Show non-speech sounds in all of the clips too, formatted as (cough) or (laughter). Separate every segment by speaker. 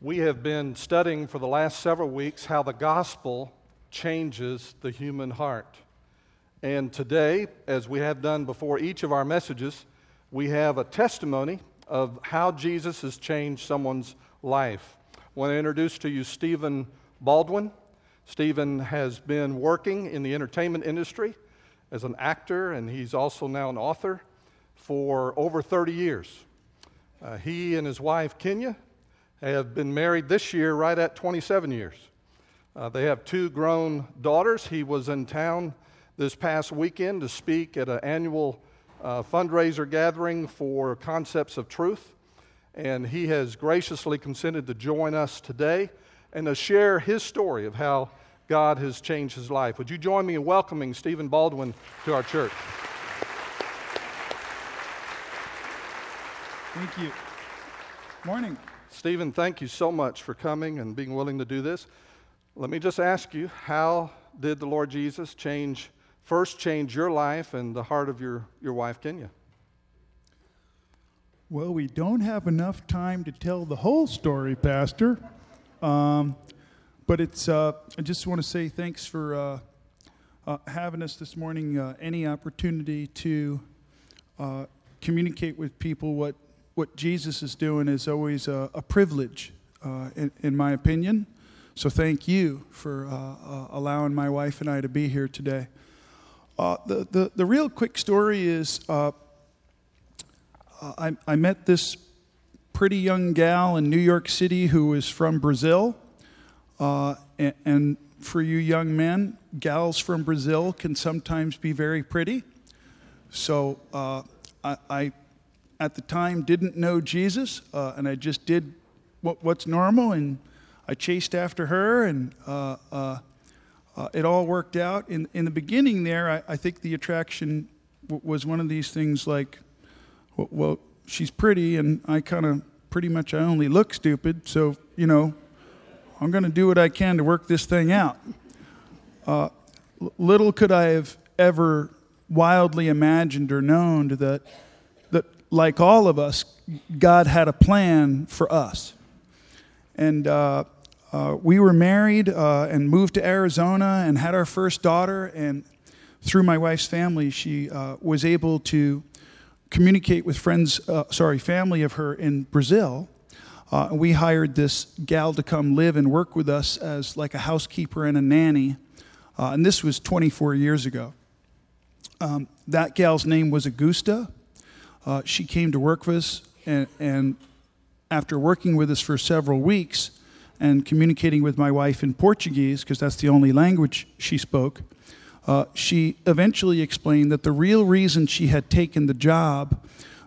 Speaker 1: We have been studying for the last several weeks how the gospel changes the human heart. And today, as we have done before each of our messages, we have a testimony of how Jesus has changed someone's life. I want to introduce to you Stephen Baldwin. Stephen has been working in the entertainment industry as an actor, and he's also now an author for over 30 years. Uh, he and his wife, Kennya, have been married this year right at 27 years. Uh, they have two grown daughters. He was in town this past weekend to speak at an annual uh, fundraiser gathering for Concepts of Truth, and he has graciously consented to join us today and to share his story of how God has changed his life. Would you join me in welcoming Stephen Baldwin to our church?
Speaker 2: Thank you. Morning.
Speaker 1: Stephen, thank you so much for coming and being willing to do this. Let me just ask you, how did the Lord Jesus change, first change your life and the heart of your, your wife, Kennya?
Speaker 2: Well, we don't have enough time to tell the whole story, Pastor. Um, but it's, uh, I just want to say thanks for uh, uh, having us this morning. Uh, any opportunity to uh, communicate with people what what Jesus is doing is always a, a privilege, uh, in, in, my opinion. So thank you for uh, uh, allowing my wife and I to be here today. Uh, the, the, the real quick story is uh, uh, I, I met this pretty young gal in New York City who is from Brazil. And, and for you young men, gals from Brazil can sometimes be very pretty. So I, I at the time didn't know Jesus, uh, and I just did what, what's normal, and I chased after her, and uh, uh, uh it all worked out. In, in the beginning, there, I, I think the attraction w- was one of these things like, well, well she's pretty, and I kind of pretty much I only look stupid, so you know, I'm going to do what I can to work this thing out. Uh, little could I have ever wildly imagined or known that like all of us, God had a plan for us. And uh, uh, we were married uh, and moved to Arizona and had our first daughter. And through my wife's family, she uh, was able to communicate with friends, uh, sorry, family of her in Brazil. Uh, we hired this gal to come live and work with us as like a housekeeper and a nanny. and this was 24 years ago. Um, that gal's name was Augusta uh, she came to work with us, and, and after working with us for several weeks and communicating with my wife in Portuguese, because that's the only language she spoke, uh, she eventually explained that the real reason she had taken the job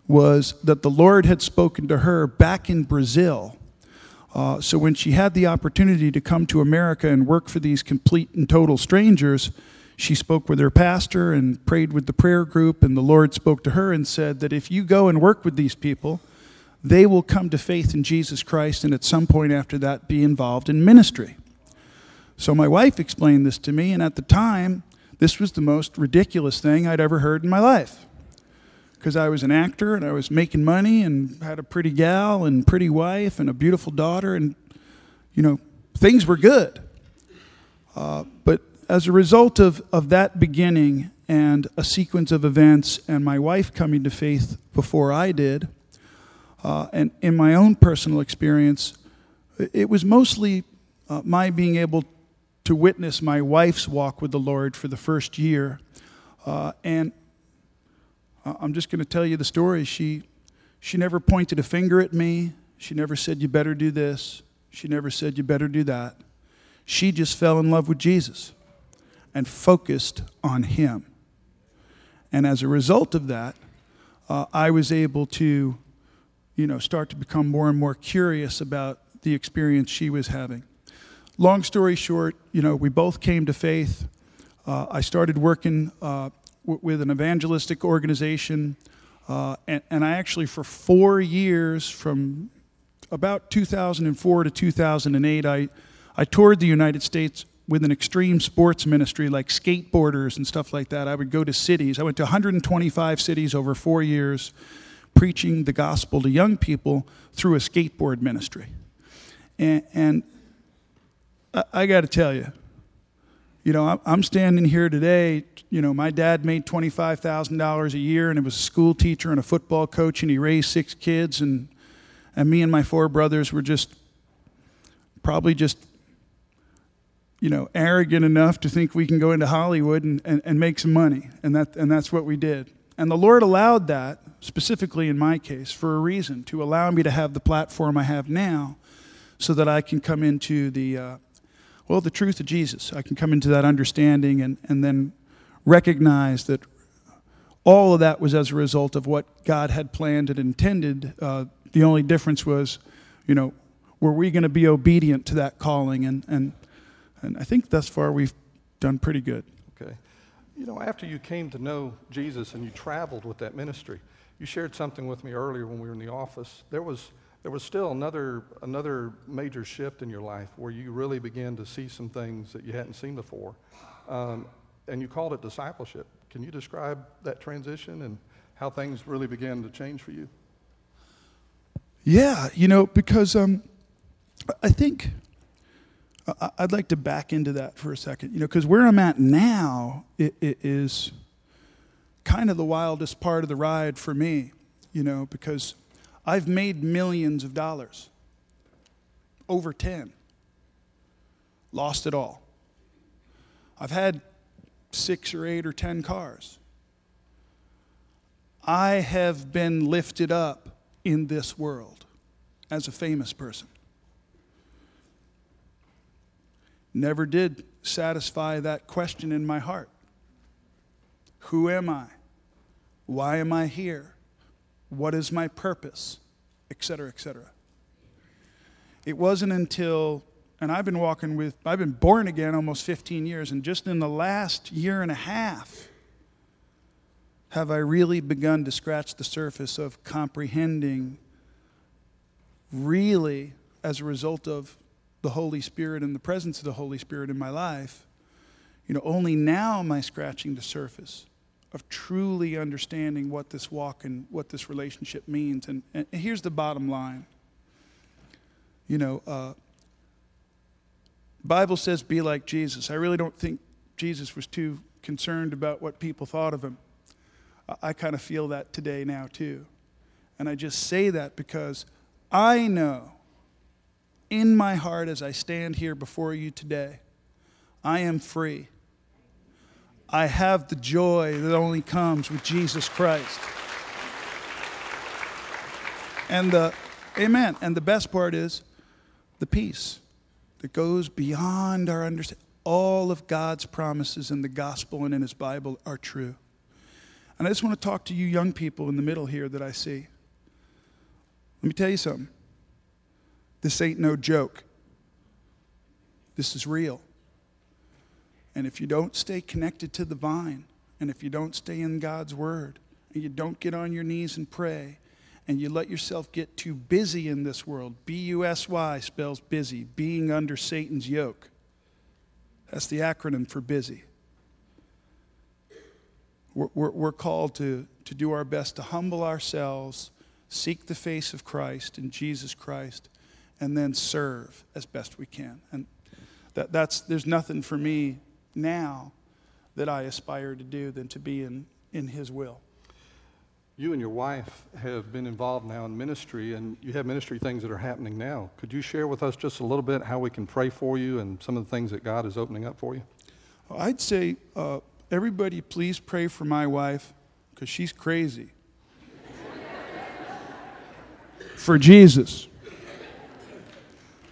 Speaker 2: was that the Lord had spoken to her back in Brazil. Uh, so when she had the opportunity to come to America and work for these complete and total strangers, she spoke with her pastor and prayed with the prayer group, and the Lord spoke to her and said that if you go and work with these people, they will come to faith in Jesus Christ and at some point after that be involved in ministry. So my wife explained this to me, and at the time, this was the most ridiculous thing I'd ever heard in my life. Because I was an actor and I was making money and had a pretty gal and pretty wife and a beautiful daughter, and, you know, things were good. Uh, but as a result of, of that beginning and a sequence of events, and my wife coming to faith before I did, uh, and in my own personal experience, it was mostly uh, my being able to witness my wife's walk with the Lord for the first year. Uh, and I'm just going to tell you the story. She, she never pointed a finger at me. She never said, You better do this. She never said, You better do that. She just fell in love with Jesus and focused on Him. And as a result of that, uh, I was able to, you know, start to become more and more curious about the experience she was having. Long story short, you know, we both came to faith. Uh, I started working uh, w- with an evangelistic organization, uh, and, and I actually, for four years, from about 2004 to 2008, I, I toured the United States with an extreme sports ministry like skateboarders and stuff like that. I would go to cities. I went to 125 cities over four years preaching the gospel to young people through a skateboard ministry. And, and I, I got to tell you, you know, I'm standing here today. You know, my dad made $25,000 a year and he was a school teacher and a football coach and he raised six kids. And, and me and my four brothers were just probably just, you know, arrogant enough to think we can go into Hollywood and, and, and make some money. And, that, and that's what we did. And the Lord allowed that, specifically in my case, for a reason to allow me to have the platform I have now so that I can come into the. Uh, well, the truth of Jesus. I can come into that understanding and, and then recognize that all of that was as a result of what God had planned and intended. Uh, the only difference was, you know, were we going to be obedient to that calling? And, and, and I think thus far we've done pretty good.
Speaker 1: Okay. You know, after you came to know Jesus and you traveled with that ministry, you shared something with me earlier when we were in the office. There was there was still another, another major shift in your life where you really began to see some things that you hadn't seen before. Um, and you called it discipleship. Can you describe that transition and how things really began to change for you?
Speaker 2: Yeah, you know, because um, I think I'd like to back into that for a second, you know, because where I'm at now it, it is kind of the wildest part of the ride for me, you know, because I've made millions of dollars. Over 10. Lost it all. I've had six or eight or 10 cars. I have been lifted up in this world as a famous person. Never did satisfy that question in my heart Who am I? Why am I here? What is my purpose? Etc., etc. It wasn't until, and I've been walking with, I've been born again almost 15 years, and just in the last year and a half have I really begun to scratch the surface of comprehending, really, as a result of the Holy Spirit and the presence of the Holy Spirit in my life, you know, only now am I scratching the surface of truly understanding what this walk and what this relationship means. And, and here's the bottom line. You know, uh, Bible says be like Jesus. I really don't think Jesus was too concerned about what people thought of him. I, I kind of feel that today now too. And I just say that because I know in my heart as I stand here before you today, I am free. I have the joy that only comes with Jesus Christ. And the, amen. And the best part is the peace that goes beyond our understanding. All of God's promises in the gospel and in his Bible are true. And I just want to talk to you young people in the middle here that I see. Let me tell you something. This ain't no joke. This is real. And if you don't stay connected to the vine, and if you don't stay in God's word, and you don't get on your knees and pray, and you let yourself get too busy in this world, B U S Y spells busy, being under Satan's yoke. That's the acronym for busy. We're, we're, we're, called to, to do our best to humble ourselves, seek the face of Christ and Jesus Christ, and then serve as best we can. And that, that's, there's nothing for me now that I aspire to do than to be in, in His will.
Speaker 1: You and your wife have been involved now in ministry, and you have ministry things that are happening now. Could you share with us just a little bit how we can pray for you and some of the things that God is opening up for you?
Speaker 2: I'd say uh, everybody please pray for my wife because she's crazy. (laughs) for Jesus.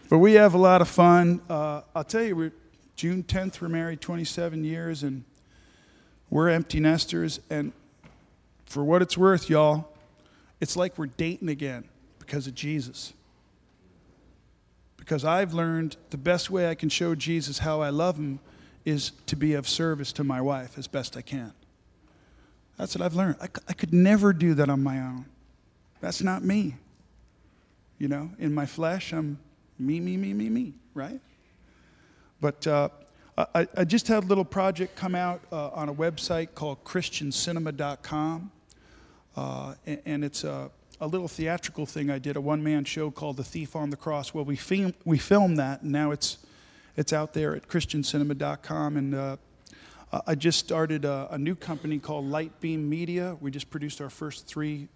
Speaker 2: But we have a lot of fun. Uh, I'll tell you, we're, June 10th, we're married 27 years, and we're empty nesters. And for what it's worth, y'all, it's like we're dating again because of Jesus. Because I've learned the best way I can show Jesus how I love him is to be of service to my wife as best I can. That's what I've learned. I, I could never do that on my own. That's not me. You know, in my flesh, I'm me, me, me, me, me, right? But uh, I, I, just had a little project come out uh, on a website called ChristianCinema.com. Uh, and, and, it's a, a little theatrical thing I did, a one man show called The Thief on the Cross. Well, we, film, we filmed that, and now it's, it's out there at ChristianCinema.com. And uh, I just started a, a, new company called Lightbeam Media. We just produced our first three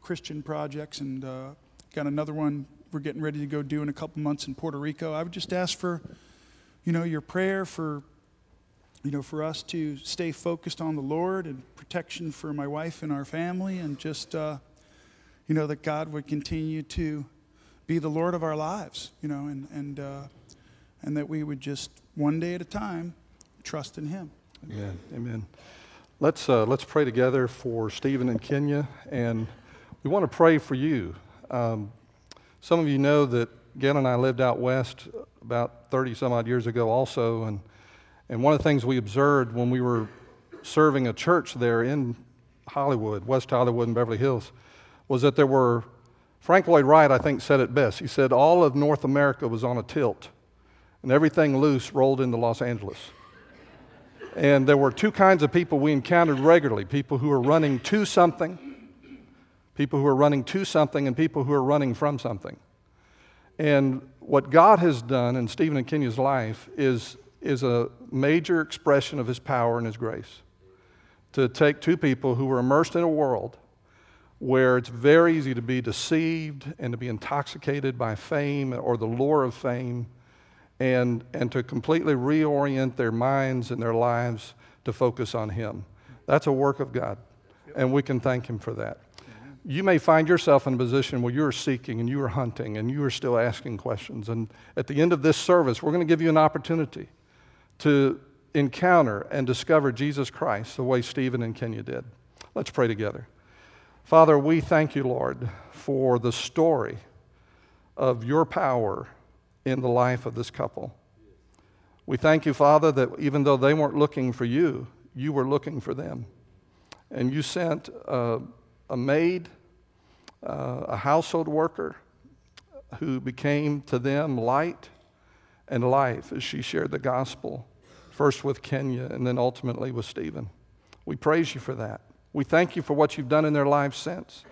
Speaker 2: Christian projects and uh, got another one we're getting ready to go do in a couple months in Puerto Rico. I would just ask for, you know, your prayer for you know, for us to stay focused on the Lord and protection for my wife and our family, and just, uh, you know, that God would continue to be the Lord of our lives, you know, and, and, uh, and that we would just one day at a time trust in Him.
Speaker 1: Amen. Amen. Let's, uh, let's pray together for Stephen and Kennya, and we want to pray for you. Um, some of you know that Gail and I lived out west about 30 some odd years ago, also, and and one of the things we observed when we were serving a church there in Hollywood, West Hollywood and Beverly Hills, was that there were, Frank Lloyd Wright, I think, said it best. He said, all of North America was on a tilt, and everything loose rolled into Los Angeles. And there were two kinds of people we encountered regularly people who were running to something, people who are running to something, and people who are running from something. And what God has done in Stephen and Kennya's life is is a major expression of his power and his grace. To take two people who were immersed in a world where it's very easy to be deceived and to be intoxicated by fame or the lure of fame, and, and to completely reorient their minds and their lives to focus on Him. That's a work of God, and we can thank Him for that. You may find yourself in a position where you're seeking and you are hunting and you are still asking questions. And at the end of this service, we're going to give you an opportunity to encounter and discover Jesus Christ the way Stephen and Kennya did. Let's pray together. Father, we thank you, Lord, for the story of your power in the life of this couple. We thank you, Father, that even though they weren't looking for you, you were looking for them. And you sent a, a maid, uh, a household worker, who became to them light and life as she shared the gospel first with Kennya and then ultimately with Stephen. We praise you for that. We thank you for what you've done in their lives since.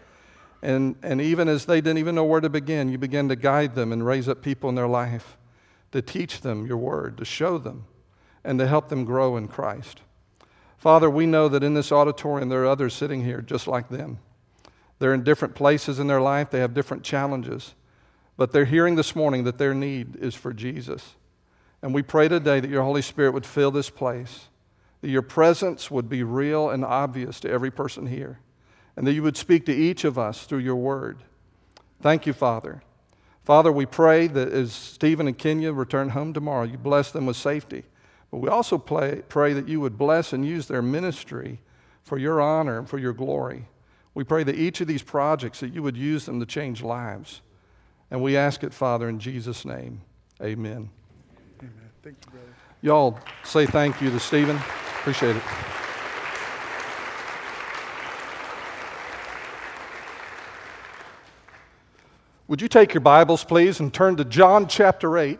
Speaker 1: And, and even as they didn't even know where to begin, you began to guide them and raise up people in their life to teach them your word, to show them, and to help them grow in Christ. Father, we know that in this auditorium there are others sitting here just like them. They're in different places in their life, they have different challenges, but they're hearing this morning that their need is for Jesus. And we pray today that your Holy Spirit would fill this place, that your presence would be real and obvious to every person here, and that you would speak to each of us through your word. Thank you, Father. Father, we pray that as Stephen and Kennya return home tomorrow, you bless them with safety. But we also pray, pray that you would bless and use their ministry for your honor and for your glory. We pray that each of these projects, that you would use them to change lives. And we ask it, Father, in Jesus' name. Amen. Amen.
Speaker 2: Thank you, brother.
Speaker 1: Y'all say thank you to Stephen. Appreciate it. Would you take your Bibles, please, and turn to John chapter 8?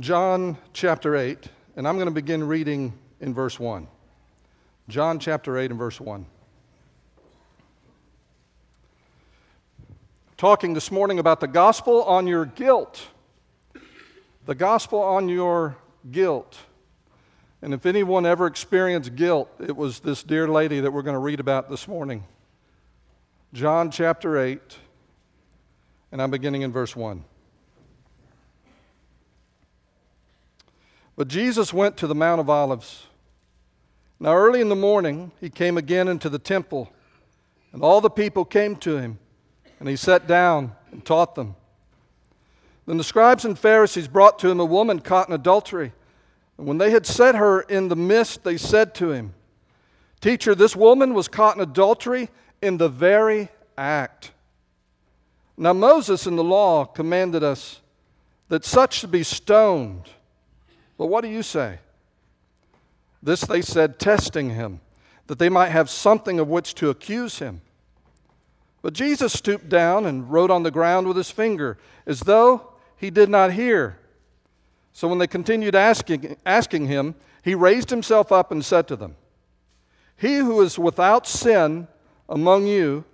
Speaker 1: John chapter 8, and I'm going to begin reading in verse 1. John chapter 8 and verse 1. Talking this morning about the gospel on your guilt the gospel on your guilt. And if anyone ever experienced guilt, it was this dear lady that we're going to read about this morning. John chapter 8, and I'm beginning in verse 1. But Jesus went to the Mount of Olives. Now, early in the morning, he came again into the temple, and all the people came to him, and he sat down and taught them. Then the scribes and Pharisees brought to him a woman caught in adultery. And when they had set her in the midst, they said to him, Teacher, this woman was caught in adultery in the very act. Now, Moses in the law commanded us that such should be stoned. But what do you say? This they said, testing him, that they might have something of which to accuse him. But Jesus stooped down and wrote on the ground with his finger, as though he did not hear. So when they continued asking, asking him, he raised himself up and said to them, He who is without sin among you,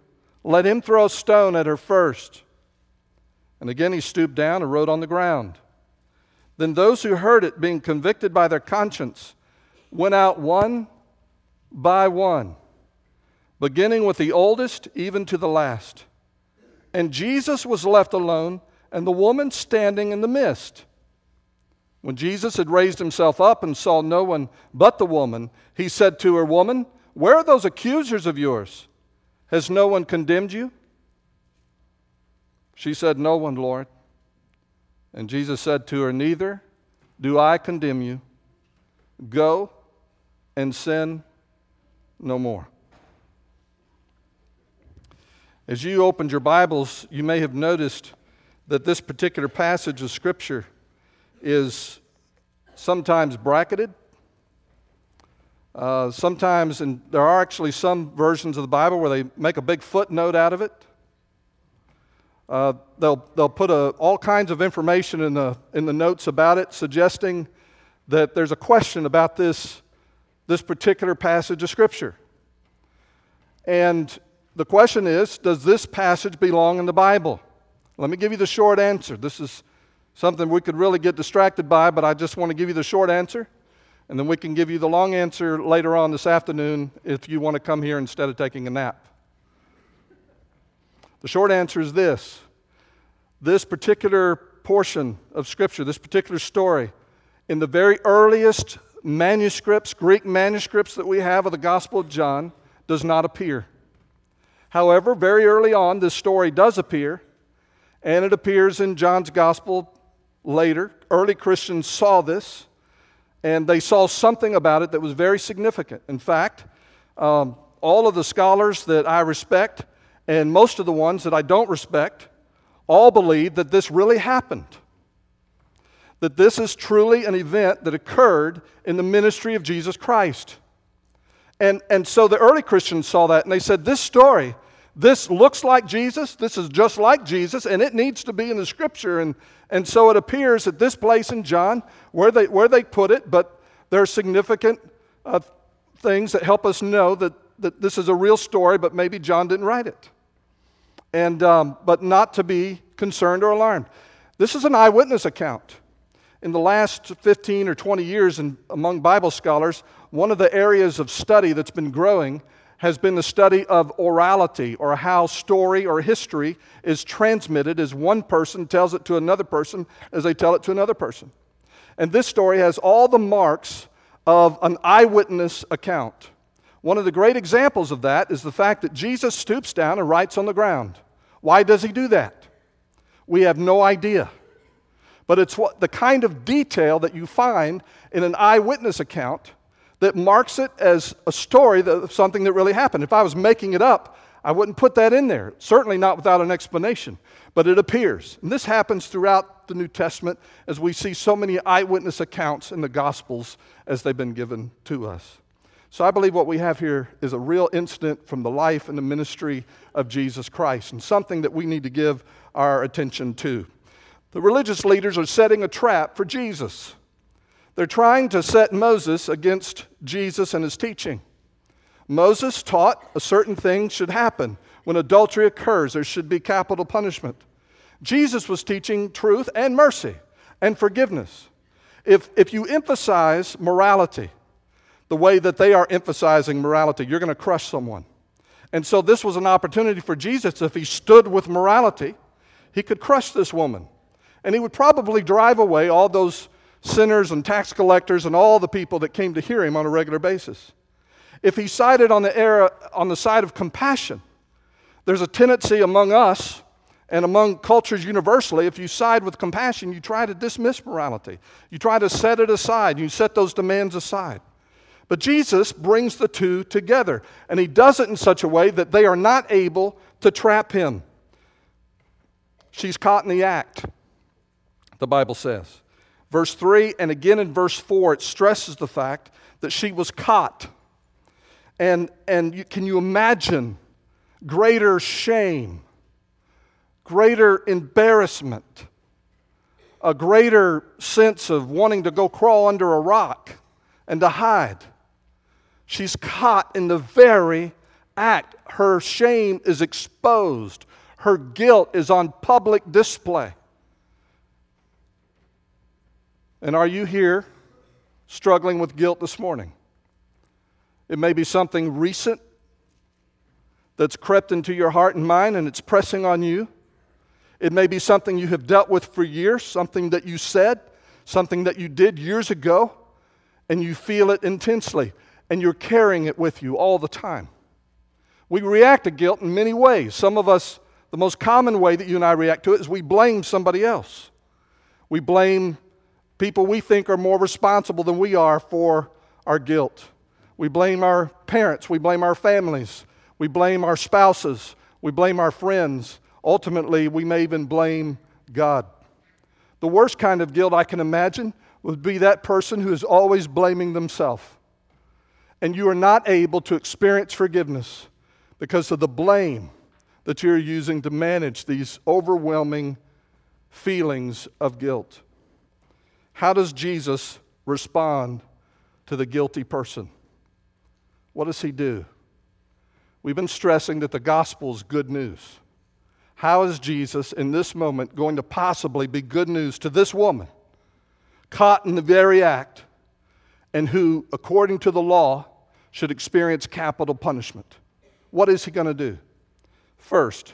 Speaker 1: let him throw a stone at her first. And again he stooped down and wrote on the ground. Then those who heard it, being convicted by their conscience, went out one by one, beginning with the oldest even to the last. And Jesus was left alone, and the woman standing in the midst. When Jesus had raised himself up and saw no one but the woman, he said to her, Woman, where are those accusers of yours? Has no one condemned you? She said, No one, Lord. And Jesus said to her, Neither do I condemn you. Go and sin no more. As you opened your Bibles, you may have noticed that this particular passage of Scripture is sometimes bracketed. Uh, sometimes, and there are actually some versions of the Bible where they make a big footnote out of it. Uh, they'll, they'll put a, all kinds of information in the, in the notes about it, suggesting that there's a question about this, this particular passage of Scripture. And the question is Does this passage belong in the Bible? Let me give you the short answer. This is something we could really get distracted by, but I just want to give you the short answer. And then we can give you the long answer later on this afternoon if you want to come here instead of taking a nap. The short answer is this this particular portion of Scripture, this particular story, in the very earliest manuscripts, Greek manuscripts that we have of the Gospel of John, does not appear. However, very early on, this story does appear, and it appears in John's Gospel later. Early Christians saw this, and they saw something about it that was very significant. In fact, um, all of the scholars that I respect and most of the ones that I don't respect all believe that this really happened. That this is truly an event that occurred in the ministry of Jesus Christ. And, and so the early Christians saw that and they said, This story, this looks like Jesus, this is just like Jesus, and it needs to be in the scripture. And, and so it appears at this place in John where they, where they put it, but there are significant uh, things that help us know that, that this is a real story, but maybe John didn't write it and, um, but not to be concerned or alarmed. This is an eyewitness account. In the last 15 or 20 years, in, among Bible scholars, one of the areas of study that's been growing has been the study of orality, or how story or history is transmitted as one person tells it to another person as they tell it to another person. And this story has all the marks of an eyewitness account. One of the great examples of that is the fact that Jesus stoops down and writes on the ground. Why does he do that? We have no idea. But it's what, the kind of detail that you find in an eyewitness account that marks it as a story of something that really happened. If I was making it up, I wouldn't put that in there. Certainly not without an explanation. But it appears. And this happens throughout the New Testament as we see so many eyewitness accounts in the Gospels as they've been given to us. So I believe what we have here is a real incident from the life and the ministry of Jesus Christ and something that we need to give our attention to. The religious leaders are setting a trap for Jesus. They're trying to set Moses against Jesus and his teaching. Moses taught a certain thing should happen. When adultery occurs, there should be capital punishment. Jesus was teaching truth and mercy and forgiveness. If, if you emphasize morality, the way that they are emphasizing morality. You're going to crush someone. And so this was an opportunity for Jesus. If he stood with morality, he could crush this woman. And he would probably drive away all those sinners and tax collectors and all the people that came to hear him on a regular basis. If he sided on the, era, on the side of compassion, there's a tendency among us and among cultures universally, if you side with compassion, you try to dismiss morality. You try to set it aside. You set those demands aside. But Jesus brings the two together, and he does it in such a way that they are not able to trap him. She's caught in the act, the Bible says. Verse 3 and again in verse 4, it stresses the fact that she was caught. And, and you, can you imagine greater shame, greater embarrassment, a greater sense of wanting to go crawl under a rock and to hide? She's caught in the very act, her shame is exposed, her guilt is on public display. And are you here struggling with guilt this morning? It may be something recent that's crept into your heart and mind and it's pressing on you. It may be something you have dealt with for years, something that you said, something that you did years ago, and you feel it intensely, and you're carrying it with you all the time. We react to guilt in many ways. Some of us, the most common way that you and I react to it is we blame somebody else. We blame people we think are more responsible than we are for our guilt. We blame our parents, we blame our families, we blame our spouses, we blame our friends. Ultimately, we may even blame God. The worst kind of guilt I can imagine would be that person who is always blaming themselves. And you are not able to experience forgiveness because of the blame that you're using to manage these overwhelming feelings of guilt. How does Jesus respond to the guilty person? What does he do? We've been stressing that the gospel is good news. How is Jesus in this moment going to possibly be good news to this woman caught in the very act and who, according to the law, should experience capital punishment? What is he going to do? First,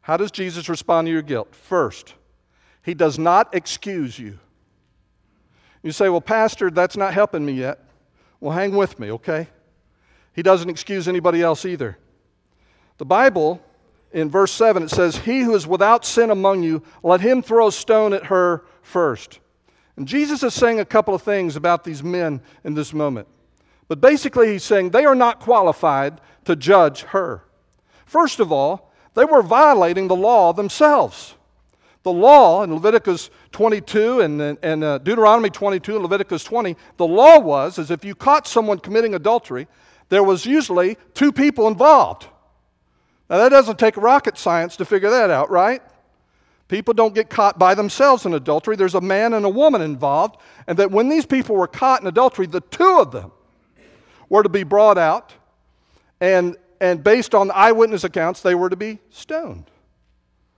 Speaker 1: how does Jesus respond to your guilt? First, he does not excuse you. You say, Well, Pastor, that's not helping me yet. Well, hang with me, okay? He doesn't excuse anybody else either. The Bible in verse 7, it says, He who is without sin among you, let him throw a stone at her first. And Jesus is saying a couple of things about these men in this moment. But basically, he's saying they are not qualified to judge her. First of all, they were violating the law themselves. The law in Leviticus 22 and, and uh, Deuteronomy 22 and Leviticus 20, the law was is if you caught someone committing adultery, there was usually two people involved. Now, that doesn't take rocket science to figure that out, right? People don't get caught by themselves in adultery. There's a man and a woman involved. And that when these people were caught in adultery, the two of them were to be brought out. And, and based on eyewitness accounts, they were to be stoned,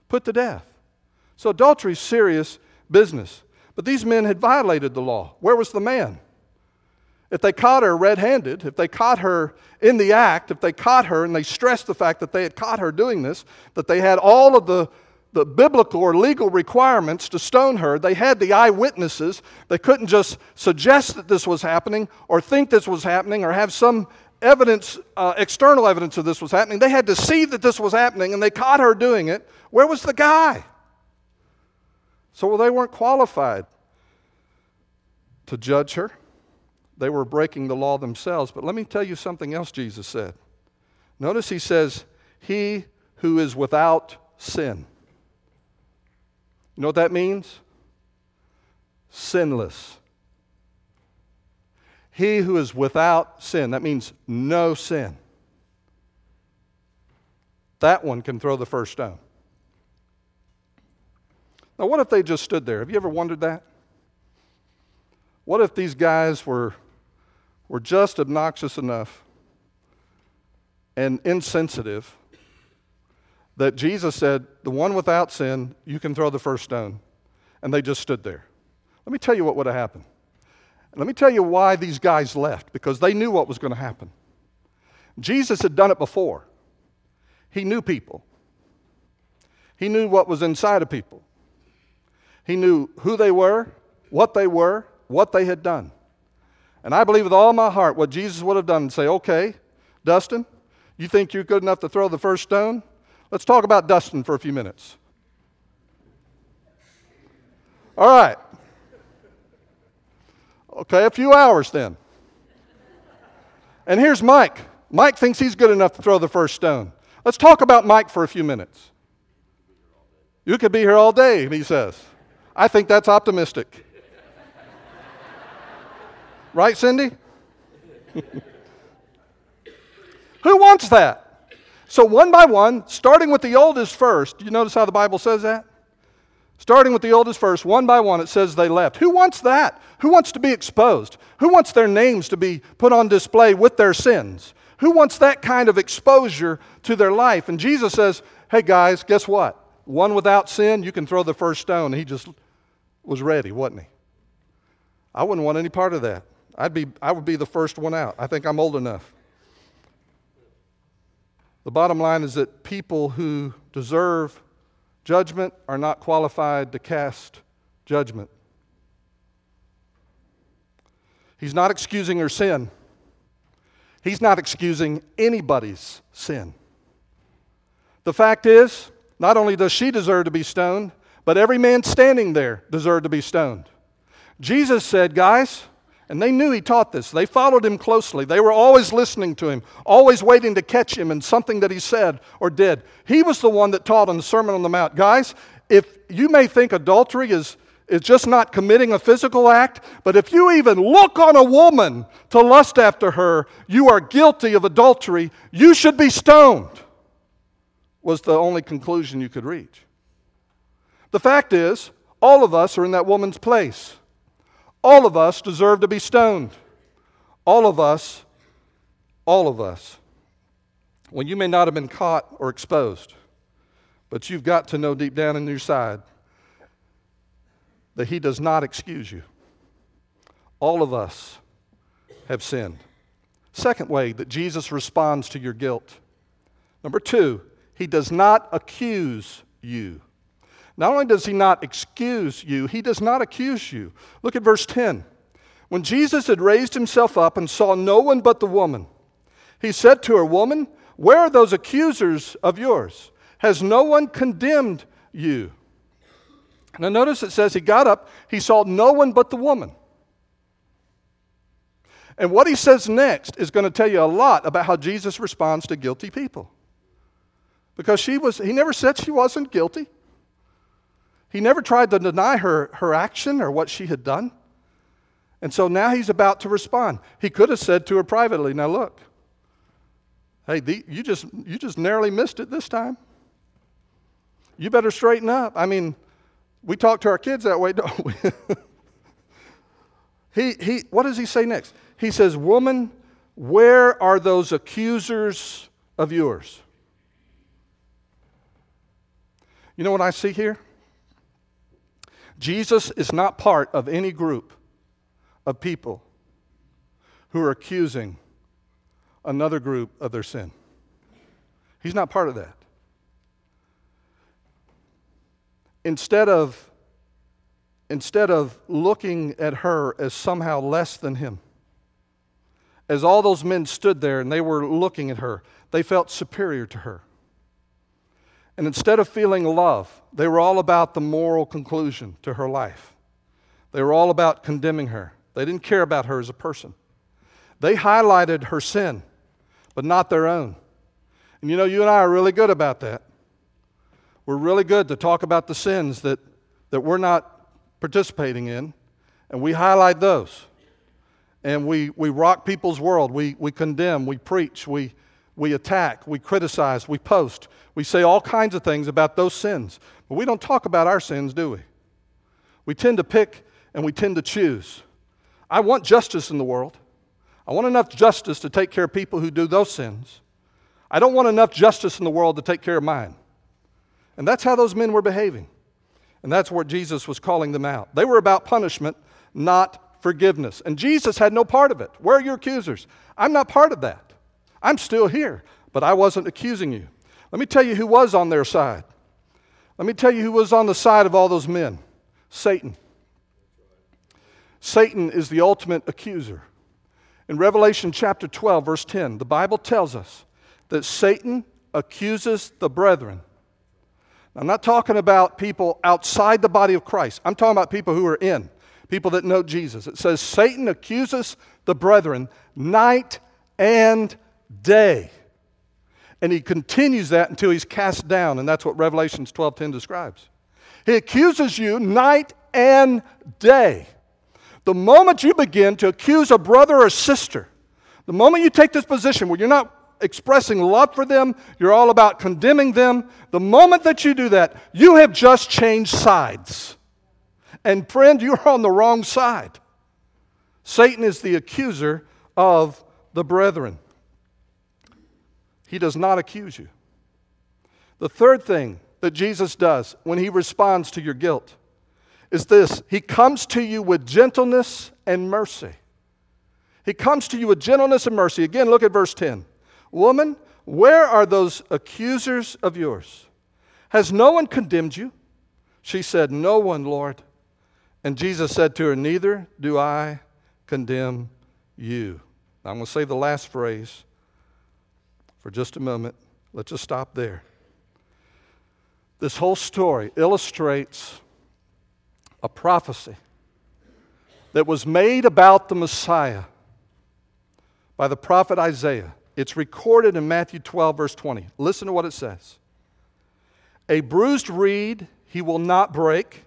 Speaker 1: put to death. So adultery is serious business. But these men had violated the law. Where was the man? If they caught her red handed, if they caught her in the act, if they caught her and they stressed the fact that they had caught her doing this, that they had all of the, the biblical or legal requirements to stone her, they had the eyewitnesses. They couldn't just suggest that this was happening or think this was happening or have some evidence, uh, external evidence of this was happening. They had to see that this was happening and they caught her doing it. Where was the guy? So they weren't qualified to judge her. They were breaking the law themselves. But let me tell you something else Jesus said. Notice he says, He who is without sin. You know what that means? Sinless. He who is without sin. That means no sin. That one can throw the first stone. Now, what if they just stood there? Have you ever wondered that? What if these guys were were just obnoxious enough and insensitive that Jesus said, The one without sin, you can throw the first stone. And they just stood there. Let me tell you what would have happened. let me tell you why these guys left, because they knew what was going to happen. Jesus had done it before. He knew people, he knew what was inside of people, he knew who they were, what they were, what they had done. And I believe with all my heart what Jesus would have done and say, okay, Dustin, you think you're good enough to throw the first stone? Let's talk about Dustin for a few minutes. All right. Okay, a few hours then. And here's Mike. Mike thinks he's good enough to throw the first stone. Let's talk about Mike for a few minutes. You could be here all day, he says. I think that's optimistic. Right, Cindy? (laughs) Who wants that? So, one by one, starting with the oldest first, you notice how the Bible says that? Starting with the oldest first, one by one, it says they left. Who wants that? Who wants to be exposed? Who wants their names to be put on display with their sins? Who wants that kind of exposure to their life? And Jesus says, Hey guys, guess what? One without sin, you can throw the first stone. He just was ready, wasn't he? I wouldn't want any part of that. I'd be, I would be the first one out. I think I'm old enough. The bottom line is that people who deserve judgment are not qualified to cast judgment. He's not excusing her sin. He's not excusing anybody's sin. The fact is, not only does she deserve to be stoned, but every man standing there deserved to be stoned. Jesus said, Guys, and they knew he taught this. They followed him closely. They were always listening to him, always waiting to catch him in something that he said or did. He was the one that taught on the Sermon on the Mount. Guys, if you may think adultery is, is just not committing a physical act, but if you even look on a woman to lust after her, you are guilty of adultery. You should be stoned, was the only conclusion you could reach. The fact is, all of us are in that woman's place. All of us deserve to be stoned. All of us, all of us. Well, you may not have been caught or exposed, but you've got to know deep down in your side that He does not excuse you. All of us have sinned. Second way that Jesus responds to your guilt. Number two, He does not accuse you. Not only does he not excuse you, he does not accuse you. Look at verse 10. When Jesus had raised himself up and saw no one but the woman, he said to her, Woman, where are those accusers of yours? Has no one condemned you? Now, notice it says he got up, he saw no one but the woman. And what he says next is going to tell you a lot about how Jesus responds to guilty people. Because she was, he never said she wasn't guilty. He never tried to deny her, her action or what she had done. And so now he's about to respond. He could have said to her privately, Now look, hey, the, you, just, you just narrowly missed it this time. You better straighten up. I mean, we talk to our kids that way, (laughs) don't we? he, he, what does he say next? He says, Woman, where are those accusers of yours? You know what I see here? Jesus is not part of any group of people who are accusing another group of their sin. He's not part of that. Instead of, instead of looking at her as somehow less than him, as all those men stood there and they were looking at her, they felt superior to her. And instead of feeling love, they were all about the moral conclusion to her life. They were all about condemning her. They didn't care about her as a person. They highlighted her sin, but not their own. And you know, you and I are really good about that. We're really good to talk about the sins that, that we're not participating in, and we highlight those. And we, we rock people's world. We, we condemn, we preach, we, we attack, we criticize, we post, we say all kinds of things about those sins. But we don't talk about our sins, do we? We tend to pick and we tend to choose. I want justice in the world. I want enough justice to take care of people who do those sins. I don't want enough justice in the world to take care of mine. And that's how those men were behaving. And that's where Jesus was calling them out. They were about punishment, not forgiveness. And Jesus had no part of it. Where are your accusers? I'm not part of that. I'm still here, but I wasn't accusing you. Let me tell you who was on their side. Let me tell you who was on the side of all those men Satan. Satan is the ultimate accuser. In Revelation chapter 12, verse 10, the Bible tells us that Satan accuses the brethren. I'm not talking about people outside the body of Christ, I'm talking about people who are in, people that know Jesus. It says, Satan accuses the brethren night and day. And he continues that until he's cast down, and that's what Revelations 12:10 describes. He accuses you night and day. The moment you begin to accuse a brother or sister, the moment you take this position where you're not expressing love for them, you're all about condemning them, the moment that you do that, you have just changed sides. And friend, you're on the wrong side. Satan is the accuser of the brethren. He does not accuse you. The third thing that Jesus does when he responds to your guilt is this He comes to you with gentleness and mercy. He comes to you with gentleness and mercy. Again, look at verse 10. Woman, where are those accusers of yours? Has no one condemned you? She said, No one, Lord. And Jesus said to her, Neither do I condemn you. I'm going to say the last phrase for just a moment. Let's just stop there. This whole story illustrates a prophecy that was made about the Messiah by the prophet Isaiah. It's recorded in Matthew 12, verse 20. Listen to what it says A bruised reed he will not break,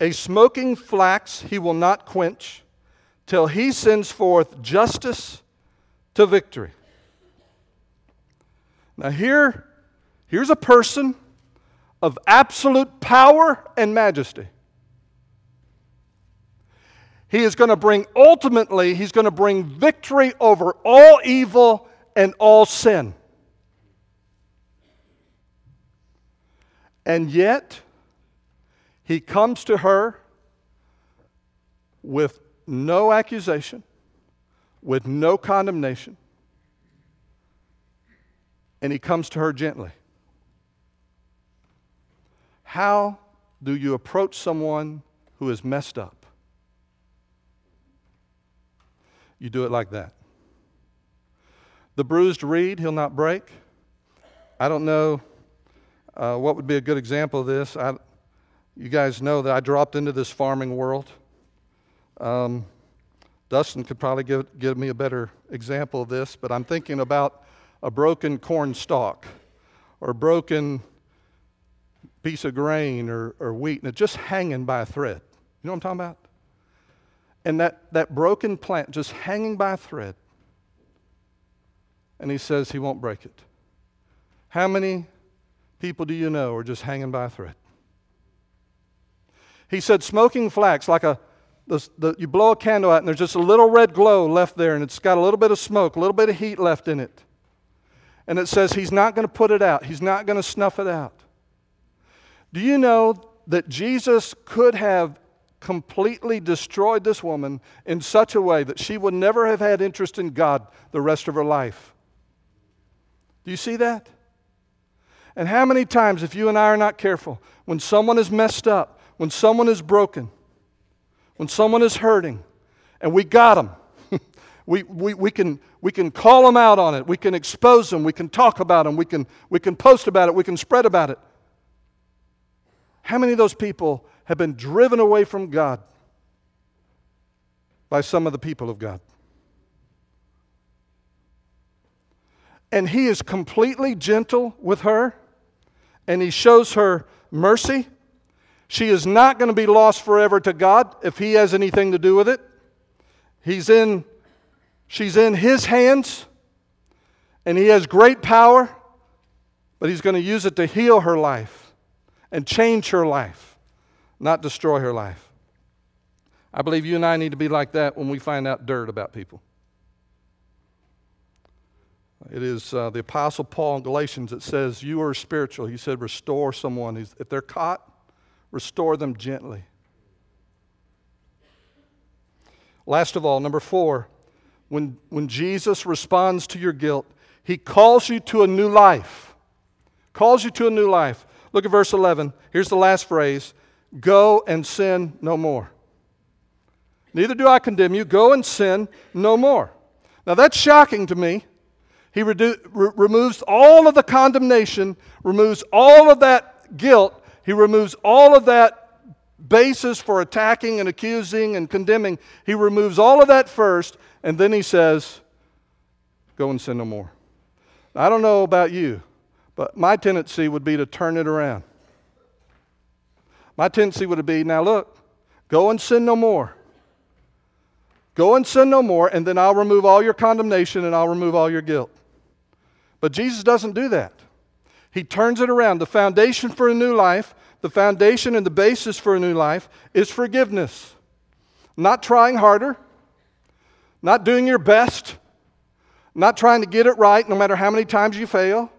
Speaker 1: a smoking flax he will not quench, till he sends forth justice to victory. Now, here, here's a person of absolute power and majesty. He is going to bring, ultimately, he's going to bring victory over all evil and all sin. And yet, he comes to her with no accusation, with no condemnation, and he comes to her gently. How do you approach someone who is messed up? You do it like that. The bruised reed he'll not break. I don't know uh, what would be a good example of this. I, you guys know that I dropped into this farming world. Um, Dustin could probably give, give me a better example of this, but I'm thinking about a broken corn stalk or a broken piece of grain or, or wheat, and it's just hanging by a thread. You know what I'm talking about? And that, that broken plant just hanging by a thread. And he says he won't break it. How many people do you know are just hanging by a thread? He said, smoking flax, like a, the, the, you blow a candle out and there's just a little red glow left there and it's got a little bit of smoke, a little bit of heat left in it. And it says he's not going to put it out, he's not going to snuff it out. Do you know that Jesus could have completely destroyed this woman in such a way that she would never have had interest in God the rest of her life? Do you see that? And how many times, if you and I are not careful, when someone is messed up, when someone is broken, when someone is hurting, and we got them, (laughs) we, we, we, can, we can call them out on it. We can expose them. We can talk about them. We can, we can post about it. We can spread about it. How many of those people have been driven away from God by some of the people of God? And he is completely gentle with her, and he shows her mercy. She is not going to be lost forever to God if he has anything to do with it. He's in She's in His hands, and He has great power, but He's going to use it to heal her life and change her life, not destroy her life. I believe you and I need to be like that when we find out dirt about people. It is uh, the Apostle Paul in Galatians that says, You are spiritual. He said, Restore someone. He's, if they're caught, restore them gently. Last of all, number four, when, when Jesus responds to your guilt, he calls you to a new life. Calls you to a new life. Look at verse 11. Here's the last phrase Go and sin no more. Neither do I condemn you. Go and sin no more. Now that's shocking to me. He redu- re- removes all of the condemnation, removes all of that guilt, he removes all of that basis for attacking and accusing and condemning. He removes all of that first, and then he says, Go and sin no more. I don't know about you, but my tendency would be to turn it around. My tendency would be now look, go and sin no more. Go and sin no more, and then I'll remove all your condemnation and I'll remove all your guilt. But Jesus doesn't do that. He turns it around. The foundation for a new life the foundation and the basis for a new life is forgiveness. Not trying harder, not doing your best, not trying to get it right no matter how many times you fail.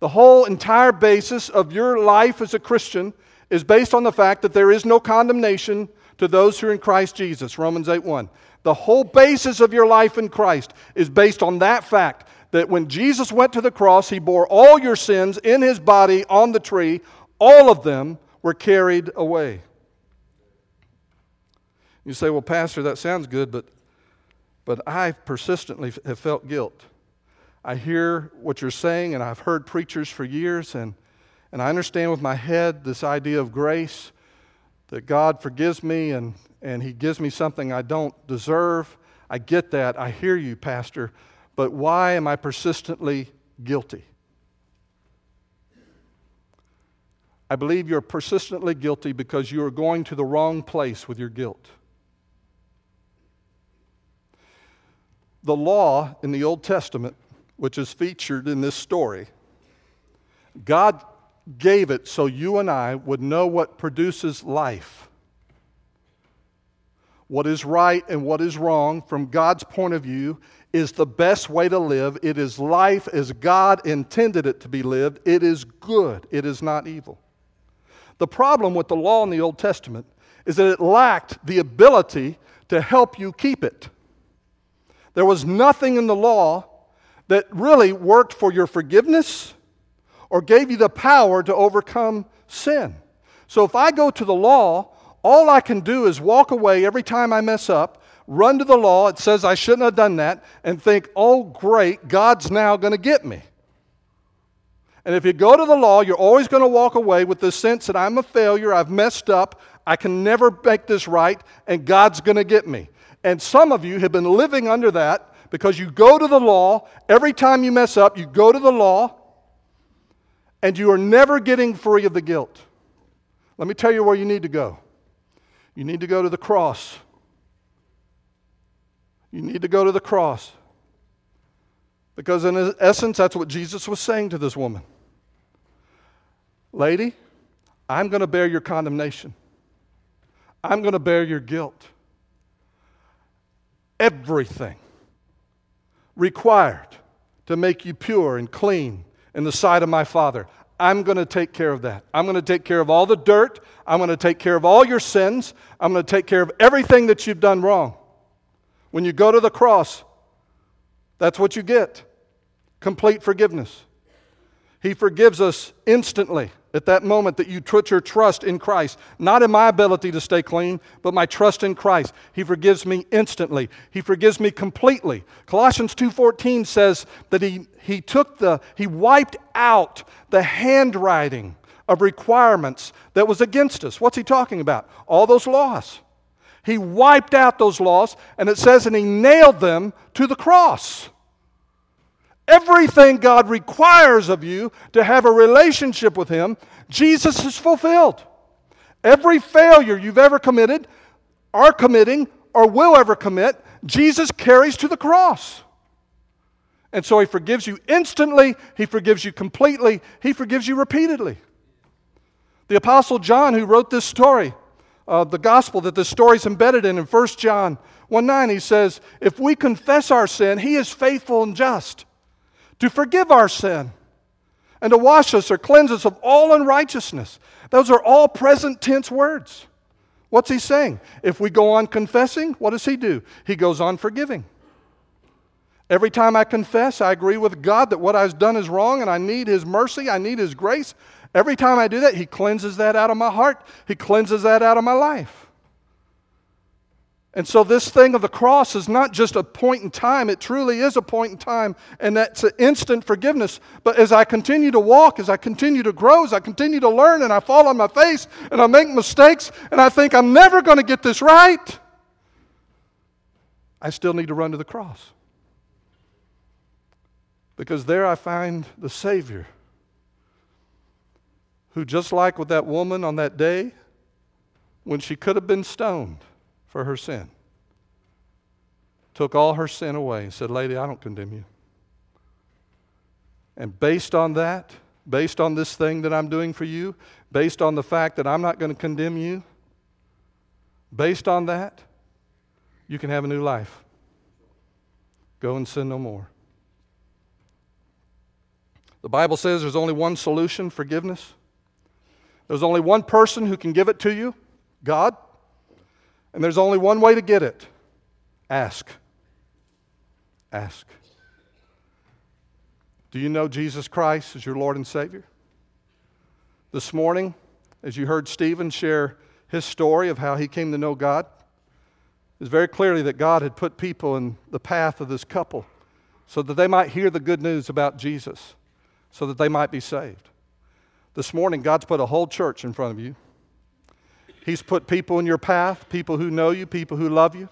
Speaker 1: The whole entire basis of your life as a Christian is based on the fact that there is no condemnation to those who are in Christ Jesus, Romans 8 1. The whole basis of your life in Christ is based on that fact that when Jesus went to the cross, he bore all your sins in his body on the tree, all of them were carried away. You say, well, Pastor, that sounds good, but, but I persistently have felt guilt. I hear what you're saying, and I've heard preachers for years, and, and I understand with my head this idea of grace that God forgives me and, and He gives me something I don't deserve. I get that. I hear you, Pastor. But why am I persistently guilty? I believe you're persistently guilty because you are going to the wrong place with your guilt. The law in the Old Testament, which is featured in this story, God gave it so you and I would know what produces life. What is right and what is wrong from God's point of view is the best way to live. It is life as God intended it to be lived. It is good, it is not evil. The problem with the law in the Old Testament is that it lacked the ability to help you keep it. There was nothing in the law that really worked for your forgiveness or gave you the power to overcome sin. So if I go to the law, all I can do is walk away every time I mess up, run to the law, it says I shouldn't have done that, and think, oh, great, God's now going to get me. And if you go to the law, you're always going to walk away with the sense that I'm a failure, I've messed up, I can never make this right, and God's going to get me. And some of you have been living under that because you go to the law, every time you mess up, you go to the law, and you are never getting free of the guilt. Let me tell you where you need to go. You need to go to the cross. You need to go to the cross. Because, in essence, that's what Jesus was saying to this woman Lady, I'm going to bear your condemnation, I'm going to bear your guilt everything required to make you pure and clean in the sight of my Father. I'm going to take care of that. I'm going to take care of all the dirt. I'm going to take care of all your sins. I'm going to take care of everything that you've done wrong. When you go to the cross, that's what you get complete forgiveness. He forgives us instantly at that moment that you put your trust in Christ, not in my ability to stay clean, but my trust in Christ. He forgives me instantly. He forgives me completely. Colossians 2:14 says that he, he took the he wiped out the handwriting of requirements that was against us. What's he talking about? All those laws. He wiped out those laws, and it says, and he nailed them to the cross. Everything God requires of you to have a relationship with Him, Jesus has fulfilled. Every failure you've ever committed, are committing, or will ever commit, Jesus carries to the cross. And so He forgives you instantly, He forgives you completely, He forgives you repeatedly. The Apostle John, who wrote this story, uh, the gospel that this story is embedded in, in 1 John 1 9, he says, If we confess our sin, He is faithful and just to forgive our sin and to wash us or cleanse us of all unrighteousness. Those are all present tense words. What's he saying? If we go on confessing, what does he do? He goes on forgiving. Every time I confess, I agree with God that what I've done is wrong and I need his mercy, I need his grace. Every time I do that, he cleanses that out of my heart, he cleanses that out of my life. And so, this thing of the cross is not just a point in time, it truly is a point in time, and that's an instant forgiveness. But as I continue to walk, as I continue to grow, as I continue to learn, and I fall on my face, and I make mistakes, and I think I'm never going to get this right, I still need to run to the cross. Because there I find the Savior, who, just like with that woman on that day, when she could have been stoned, for her sin. Took all her sin away and said, Lady, I don't condemn you. And based on that, based on this thing that I'm doing for you, based on the fact that I'm not going to condemn you, based on that, you can have a new life. Go and sin no more. The Bible says there's only one solution forgiveness. There's only one person who can give it to you God. And there's only one way to get it ask. Ask. Do you know Jesus Christ as your Lord and Savior? This morning, as you heard Stephen share his story of how he came to know God, it's very clearly that God had put people in the path of this couple so that they might hear the good news about Jesus, so that they might be saved. This morning, God's put a whole church in front of you. He's put people in your path, people who know you, people who love you.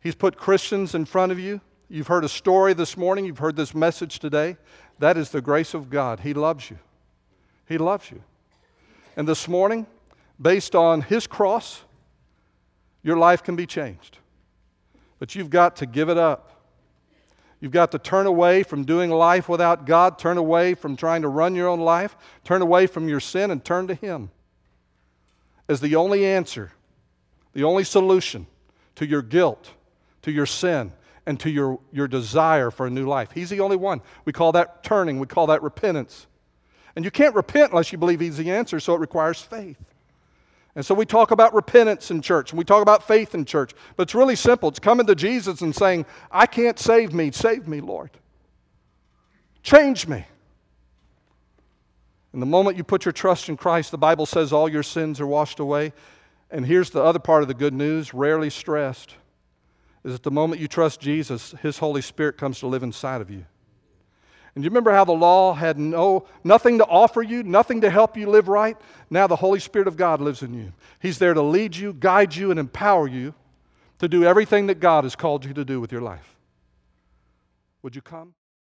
Speaker 1: He's put Christians in front of you. You've heard a story this morning, you've heard this message today. That is the grace of God. He loves you. He loves you. And this morning, based on His cross, your life can be changed. But you've got to give it up. You've got to turn away from doing life without God, turn away from trying to run your own life, turn away from your sin, and turn to Him as the only answer, the only solution to your guilt, to your sin, and to your, your desire for a new life. He's the only one. We call that turning, we call that repentance. And you can't repent unless you believe He's the answer, so it requires faith. And so we talk about repentance in church and we talk about faith in church. But it's really simple. It's coming to Jesus and saying, I can't save me. Save me, Lord. Change me. And the moment you put your trust in Christ, the Bible says all your sins are washed away. And here's the other part of the good news, rarely stressed, is that the moment you trust Jesus, His Holy Spirit comes to live inside of you. And you remember how the law had no, nothing to offer you, nothing to help you live right? Now the Holy Spirit of God lives in you. He's there to lead you, guide you, and empower you to do everything that God has called you to do with your life. Would you come?